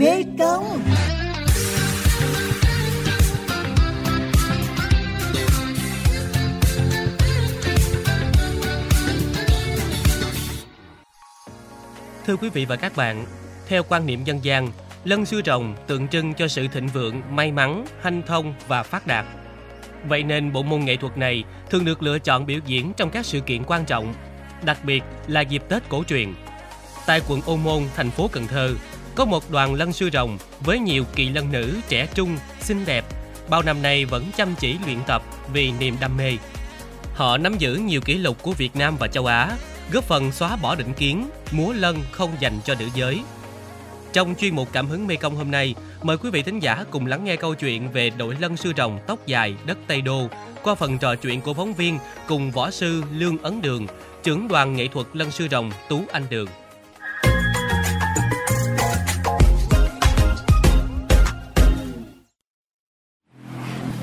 Mê Công Thưa quý vị và các bạn, theo quan niệm dân gian, lân sư rồng tượng trưng cho sự thịnh vượng, may mắn, hanh thông và phát đạt. Vậy nên bộ môn nghệ thuật này thường được lựa chọn biểu diễn trong các sự kiện quan trọng, đặc biệt là dịp Tết cổ truyền. Tại quận Ô Môn, thành phố Cần Thơ, có một đoàn lân sư rồng với nhiều kỳ lân nữ trẻ trung, xinh đẹp, bao năm nay vẫn chăm chỉ luyện tập vì niềm đam mê. Họ nắm giữ nhiều kỷ lục của Việt Nam và châu Á, góp phần xóa bỏ định kiến múa lân không dành cho nữ giới. Trong chuyên mục Cảm hứng Mê Công hôm nay, mời quý vị thính giả cùng lắng nghe câu chuyện về đội lân sư rồng tóc dài đất Tây Đô qua phần trò chuyện của phóng viên cùng võ sư Lương Ấn Đường, trưởng đoàn nghệ thuật lân sư rồng Tú Anh Đường.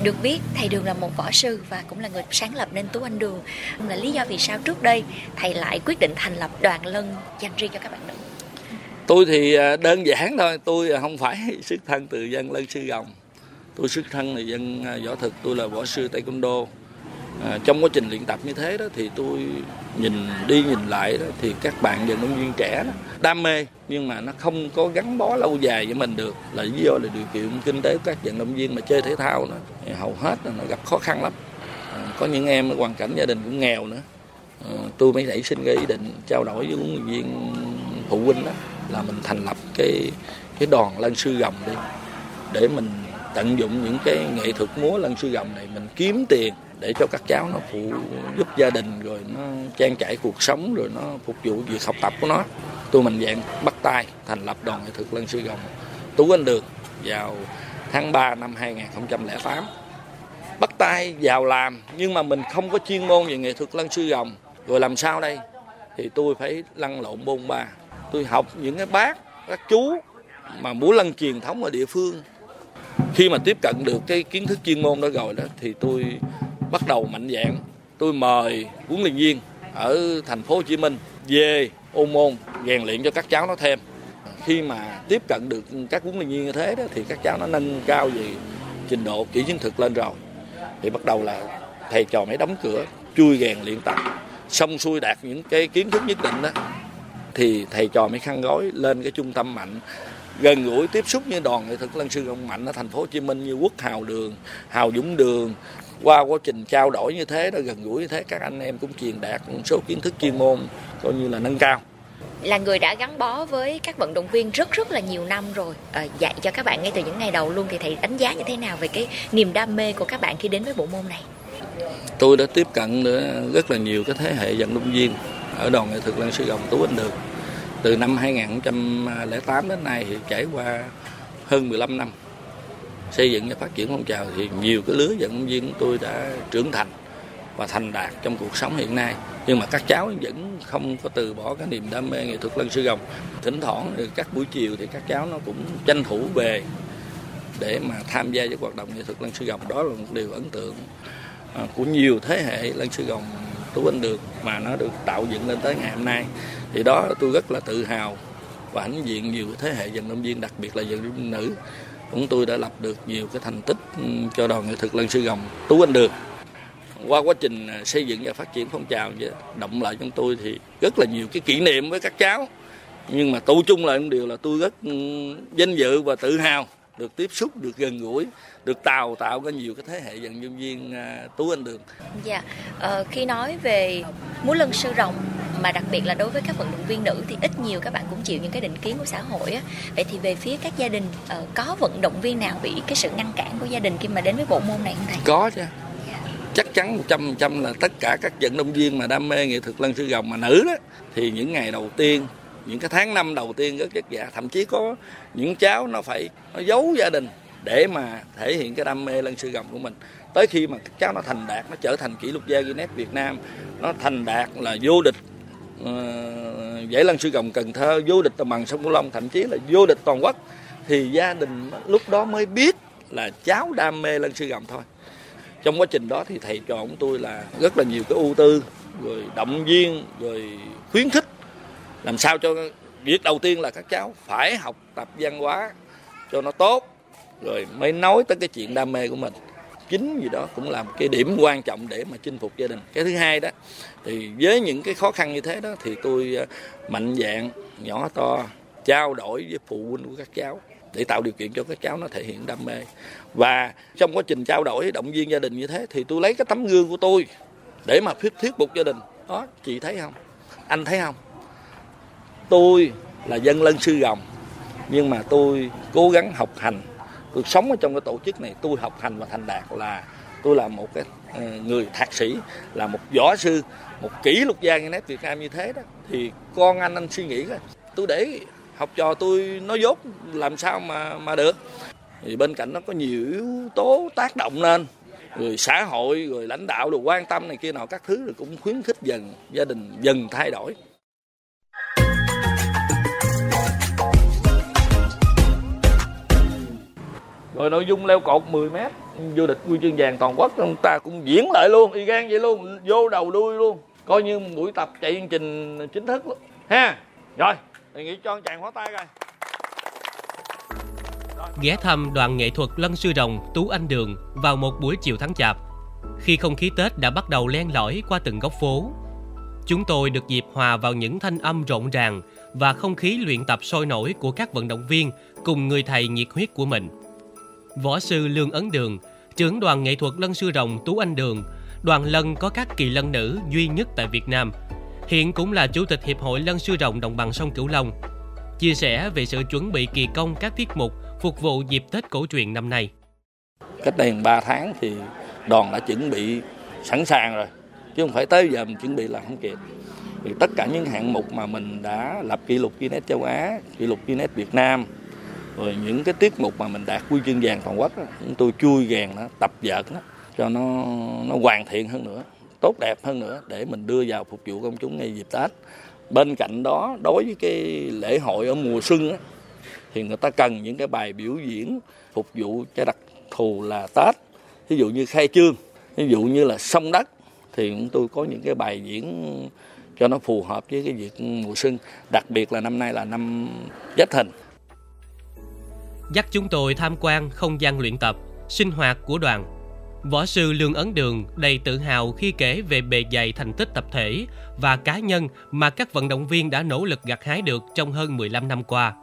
Được biết, thầy Đường là một võ sư và cũng là người sáng lập nên Tú Anh Đường. Là lý do vì sao trước đây thầy lại quyết định thành lập đoàn lân dành riêng cho các bạn nữ? tôi thì à, đơn giản thôi tôi à, không phải xuất thân từ dân lân sư gồng tôi xuất thân là dân à, võ thực tôi là võ sư taekwondo à, trong quá trình luyện tập như thế đó thì tôi nhìn đi nhìn lại đó thì các bạn vận động viên trẻ đó, đam mê nhưng mà nó không có gắn bó lâu dài với mình được. Là lý do là điều kiện kinh tế của các vận động viên mà chơi thể thao nó hầu hết là nó gặp khó khăn lắm. À, có những em hoàn cảnh gia đình cũng nghèo nữa. À, tôi mới nảy sinh cái ý định trao đổi với huấn luyện viên phụ huynh đó là mình thành lập cái cái đoàn lân sư gồng đi để mình tận dụng những cái nghệ thuật múa lân sư gồng này mình kiếm tiền để cho các cháu nó phụ giúp gia đình, rồi nó trang trải cuộc sống, rồi nó phục vụ việc học tập của nó. Tôi mình dạng bắt tay thành lập đoàn nghệ thuật lân sư gồng tú anh được vào tháng 3 năm 2008 bắt tay vào làm, nhưng mà mình không có chuyên môn về nghệ thuật lân sư gồng. Rồi làm sao đây? Thì tôi phải lăn lộn bôn ba. Tôi học những cái bác, các chú mà múa lân truyền thống ở địa phương. Khi mà tiếp cận được cái kiến thức chuyên môn đó rồi đó, thì tôi bắt đầu mạnh dạng. Tôi mời huấn luyện viên ở thành phố Hồ Chí Minh về ô môn rèn luyện cho các cháu nó thêm. Khi mà tiếp cận được các huấn luyện viên như thế đó thì các cháu nó nâng cao về trình độ kỹ chiến thực lên rồi. Thì bắt đầu là thầy trò mới đóng cửa, chui rèn luyện tập. Xong xuôi đạt những cái kiến thức nhất định đó, thì thầy trò mới khăn gói lên cái trung tâm mạnh gần gũi tiếp xúc với đoàn nghệ thuật lân sư ông mạnh ở thành phố Hồ Chí Minh như Quốc Hào Đường, Hào Dũng Đường. Qua quá trình trao đổi như thế đó gần gũi như thế các anh em cũng truyền đạt một số kiến thức chuyên môn coi như là nâng cao. Là người đã gắn bó với các vận động viên rất rất là nhiều năm rồi. À, dạy cho các bạn ngay từ những ngày đầu luôn thì thầy đánh giá như thế nào về cái niềm đam mê của các bạn khi đến với bộ môn này? Tôi đã tiếp cận rất là nhiều cái thế hệ vận động viên ở đoàn nghệ thuật lân sư gồng tú anh được từ năm 2008 đến nay thì trải qua hơn 15 năm xây dựng và phát triển phong trào thì nhiều cái lứa vận động viên của tôi đã trưởng thành và thành đạt trong cuộc sống hiện nay. Nhưng mà các cháu vẫn không có từ bỏ cái niềm đam mê nghệ thuật lân sư gồng. Thỉnh thoảng các buổi chiều thì các cháu nó cũng tranh thủ về để mà tham gia với hoạt động nghệ thuật lân sư gồng. Đó là một điều ấn tượng à, của nhiều thế hệ lân sư gồng tú anh được mà nó được tạo dựng lên tới ngày hôm nay. Thì đó, tôi rất là tự hào. Và hãnh diện nhiều thế hệ vận động viên, đặc biệt là vận động viên nữ. Chúng tôi đã lập được nhiều cái thành tích ừ, cho đoàn nghệ thuật lân sư gồng, tú anh được. Qua quá trình à, xây dựng và phát triển phong trào động lại chúng tôi thì rất là nhiều cái kỷ niệm với các cháu. Nhưng mà tụ chung lại một điều là tôi rất ừ, danh dự và tự hào được tiếp xúc được gần gũi được tạo tạo ra nhiều cái thế hệ vận động viên uh, tú anh đường. Dạ ờ, khi nói về múa lân sư rồng mà đặc biệt là đối với các vận động viên nữ thì ít nhiều các bạn cũng chịu những cái định kiến của xã hội á. Vậy thì về phía các gia đình uh, có vận động viên nào bị cái sự ngăn cản của gia đình khi mà đến với bộ môn này không thầy? Có chứ. Chắc chắn một trăm trăm là tất cả các vận động viên mà đam mê nghệ thuật lân sư rồng mà nữ đó thì những ngày đầu tiên những cái tháng năm đầu tiên rất vất vả thậm chí có những cháu nó phải nó giấu gia đình để mà thể hiện cái đam mê lân sư gồng của mình. Tới khi mà các cháu nó thành đạt nó trở thành kỷ lục gia Guinness Việt Nam nó thành đạt là vô địch uh, giải lân sư gồng Cần Thơ vô địch đồng bằng sông Cửu Long thậm chí là vô địch toàn quốc thì gia đình lúc đó mới biết là cháu đam mê lân sư gồng thôi. Trong quá trình đó thì thầy trò của tôi là rất là nhiều cái ưu tư rồi động viên rồi khuyến khích làm sao cho việc đầu tiên là các cháu phải học tập văn hóa cho nó tốt, rồi mới nói tới cái chuyện đam mê của mình. Chính gì đó cũng là một cái điểm quan trọng để mà chinh phục gia đình. Cái thứ hai đó, thì với những cái khó khăn như thế đó thì tôi ờ, mạnh dạng nhỏ to, trao đổi với phụ huynh của các cháu để tạo điều kiện cho các cháu nó thể hiện đam mê. Và trong quá trình trao đổi, động viên gia đình như thế thì tôi lấy cái tấm gương của tôi để mà thuyết thuyết phục gia đình. Đó, chị thấy không? Anh thấy không? Tôi là dân lân sư gồng nhưng mà tôi cố gắng học hành. Tôi sống ở trong cái tổ chức này, tôi học hành và thành đạt là tôi là một cái ờ, người thạc sĩ, là một võ sư, một kỷ lục gia nét Việt Nam như thế đó. Thì con anh anh suy nghĩ coi, tôi để học trò tôi nó dốt, làm sao mà mà được? Thì bên cạnh nó có nhiều yếu tố tác động lên, rồi xã hội, rồi lãnh đạo được quan tâm này kia nào các thứ rồi cũng khuyến khích dần gia đình dần thay đổi. Rồi nội dung leo cột 10 mét vô địch huy chương vàng toàn quốc chúng ta cũng diễn lại luôn y gan vậy luôn vô đầu đuôi luôn coi như buổi tập chạy chương trình chính thức luôn ha rồi thì nghĩ cho anh chàng hóa tay coi ghé thăm đoàn nghệ thuật Lân Sư Rồng Tú Anh Đường vào một buổi chiều tháng chạp. Khi không khí Tết đã bắt đầu len lỏi qua từng góc phố, chúng tôi được dịp hòa vào những thanh âm rộn ràng và không khí luyện tập sôi nổi của các vận động viên cùng người thầy nhiệt huyết của mình. Võ sư Lương Ấn Đường, trưởng đoàn nghệ thuật Lân Sư Rồng Tú Anh Đường, đoàn lân có các kỳ lân nữ duy nhất tại Việt Nam, hiện cũng là chủ tịch Hiệp hội Lân Sư Rồng Đồng bằng sông Cửu Long, chia sẻ về sự chuẩn bị kỳ công các tiết mục phục vụ dịp Tết cổ truyền năm nay. Cách đây 3 tháng thì đoàn đã chuẩn bị sẵn sàng rồi, chứ không phải tới giờ mình chuẩn bị là không kịp. Thì tất cả những hạng mục mà mình đã lập kỷ lục Guinness châu Á, kỷ lục Guinness Việt Nam, rồi những cái tiết mục mà mình đạt huy chương vàng toàn quốc, đó, chúng tôi chui gàn nó, tập vợt nó, cho nó nó hoàn thiện hơn nữa, tốt đẹp hơn nữa để mình đưa vào phục vụ công chúng ngay dịp Tết. Bên cạnh đó, đối với cái lễ hội ở mùa xuân á, thì người ta cần những cái bài biểu diễn phục vụ cho đặc thù là Tết. Ví dụ như khai trương ví dụ như là sông đất thì chúng tôi có những cái bài diễn cho nó phù hợp với cái việc mùa xuân. Đặc biệt là năm nay là năm Giáp Thìn dắt chúng tôi tham quan không gian luyện tập sinh hoạt của đoàn Võ sư Lương Ấn Đường đầy tự hào khi kể về bề dày thành tích tập thể và cá nhân mà các vận động viên đã nỗ lực gặt hái được trong hơn 15 năm qua.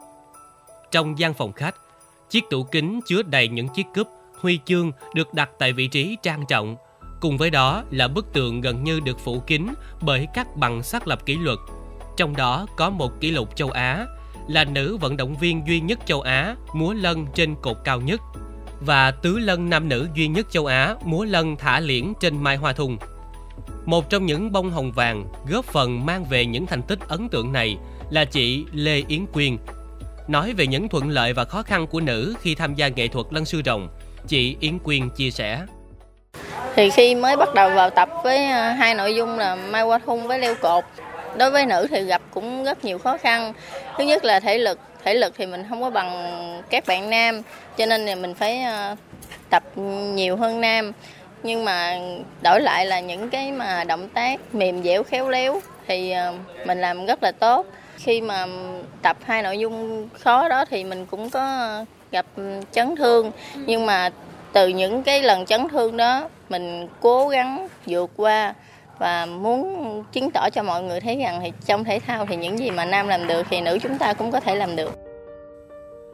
Trong gian phòng khách, chiếc tủ kính chứa đầy những chiếc cúp, huy chương được đặt tại vị trí trang trọng. Cùng với đó là bức tượng gần như được phủ kín bởi các bằng xác lập kỷ luật. Trong đó có một kỷ lục châu Á, là nữ vận động viên duy nhất châu Á múa lân trên cột cao nhất và tứ lân nam nữ duy nhất châu Á múa lân thả liễn trên mai hoa thùng. Một trong những bông hồng vàng góp phần mang về những thành tích ấn tượng này là chị Lê Yến Quyên, Nói về những thuận lợi và khó khăn của nữ khi tham gia nghệ thuật lân sư rồng, chị Yến Quyên chia sẻ. Thì khi mới bắt đầu vào tập với ờ, hai nội dung là mai hoa thung với leo cột, đối với nữ thì gặp cũng rất nhiều khó khăn. Thứ nhất là thể lực, thể lực thì mình không có bằng các bạn nam, cho nên là mình phải ờ, tập nhiều hơn nam. Nhưng mà đổi lại là những cái mà động tác mềm dẻo khéo léo thì ờ, mình làm rất là tốt khi mà tập hai nội dung khó đó thì mình cũng có gặp chấn thương nhưng mà từ những cái lần chấn thương đó mình cố gắng vượt qua và muốn chứng tỏ cho mọi người thấy rằng thì trong thể thao thì những gì mà nam làm được thì nữ chúng ta cũng có thể làm được.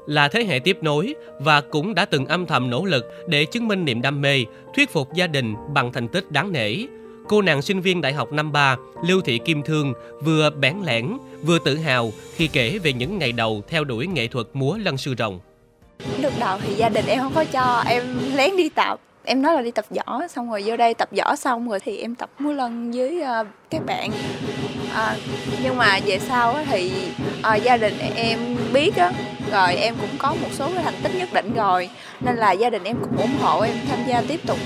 Là thế hệ tiếp nối và cũng đã từng âm thầm nỗ lực để chứng minh niềm đam mê, thuyết phục gia đình bằng thành tích đáng nể. Cô nàng sinh viên đại học năm ba Lưu Thị Kim Thương vừa bén lẻn vừa tự hào khi kể về những ngày đầu theo đuổi nghệ thuật múa lân sư rồng. Lúc đầu thì gia đình em không có cho em lén đi tập em nói là đi tập võ xong rồi vô đây tập võ xong rồi thì em tập múa lân với uh, các bạn uh, nhưng mà về sau thì uh, gia đình em biết á rồi em cũng có một số cái thành tích nhất định rồi nên là gia đình em cũng ủng hộ em tham gia tiếp tục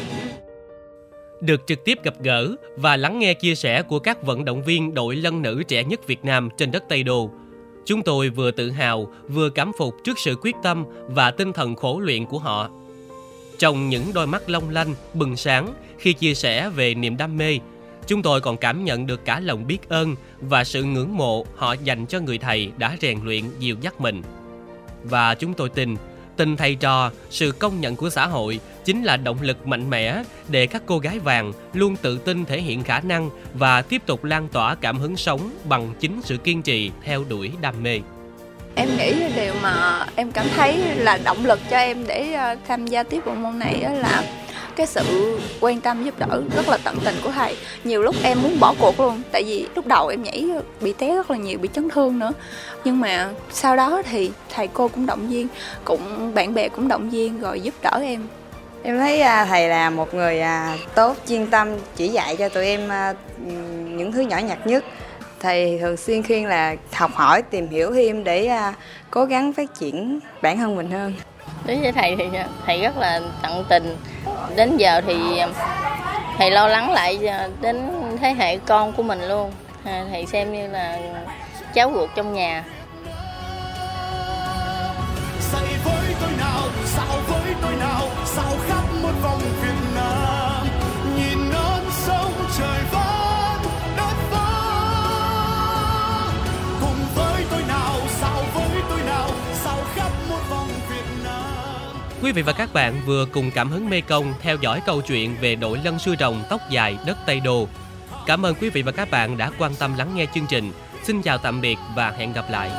được trực tiếp gặp gỡ và lắng nghe chia sẻ của các vận động viên đội lân nữ trẻ nhất Việt Nam trên đất Tây Đô. Chúng tôi vừa tự hào, vừa cảm phục trước sự quyết tâm và tinh thần khổ luyện của họ. Trong những đôi mắt long lanh, bừng sáng khi chia sẻ về niềm đam mê, chúng tôi còn cảm nhận được cả lòng biết ơn và sự ngưỡng mộ họ dành cho người thầy đã rèn luyện dìu dắt mình. Và chúng tôi tin, Tình thầy trò, sự công nhận của xã hội chính là động lực mạnh mẽ để các cô gái vàng luôn tự tin thể hiện khả năng và tiếp tục lan tỏa cảm hứng sống bằng chính sự kiên trì theo đuổi đam mê. Em nghĩ điều mà em cảm thấy là động lực cho em để ờ, tham gia tiếp bộ môn này là cái sự quan tâm giúp đỡ rất là tận tình của thầy. Nhiều lúc em muốn bỏ cuộc luôn, tại vì lúc đầu em nhảy bị té rất là nhiều, bị chấn thương nữa. Nhưng mà sau đó thì thầy cô cũng động viên, cũng, bạn bè cũng động viên rồi giúp đỡ em. Em thấy à, thầy là một người à, tốt, chuyên tâm, chỉ dạy cho tụi em à, những thứ nhỏ nhặt nhất thầy thường xuyên khuyên là học hỏi, tìm hiểu thêm để à, cố gắng phát triển bản thân mình hơn. Đối với thầy thì thầy rất là tận tình. Đến giờ thì thầy lo lắng lại à, đến thế hệ con của mình luôn. À, thầy xem như là cháu ruột trong nhà. Quý vị và các bạn vừa cùng cảm hứng mê công theo dõi câu chuyện về đội lân sư rồng tóc dài đất Tây Đô. Cảm ơn quý vị và các bạn đã quan tâm lắng nghe chương trình. Xin chào tạm biệt và hẹn gặp lại.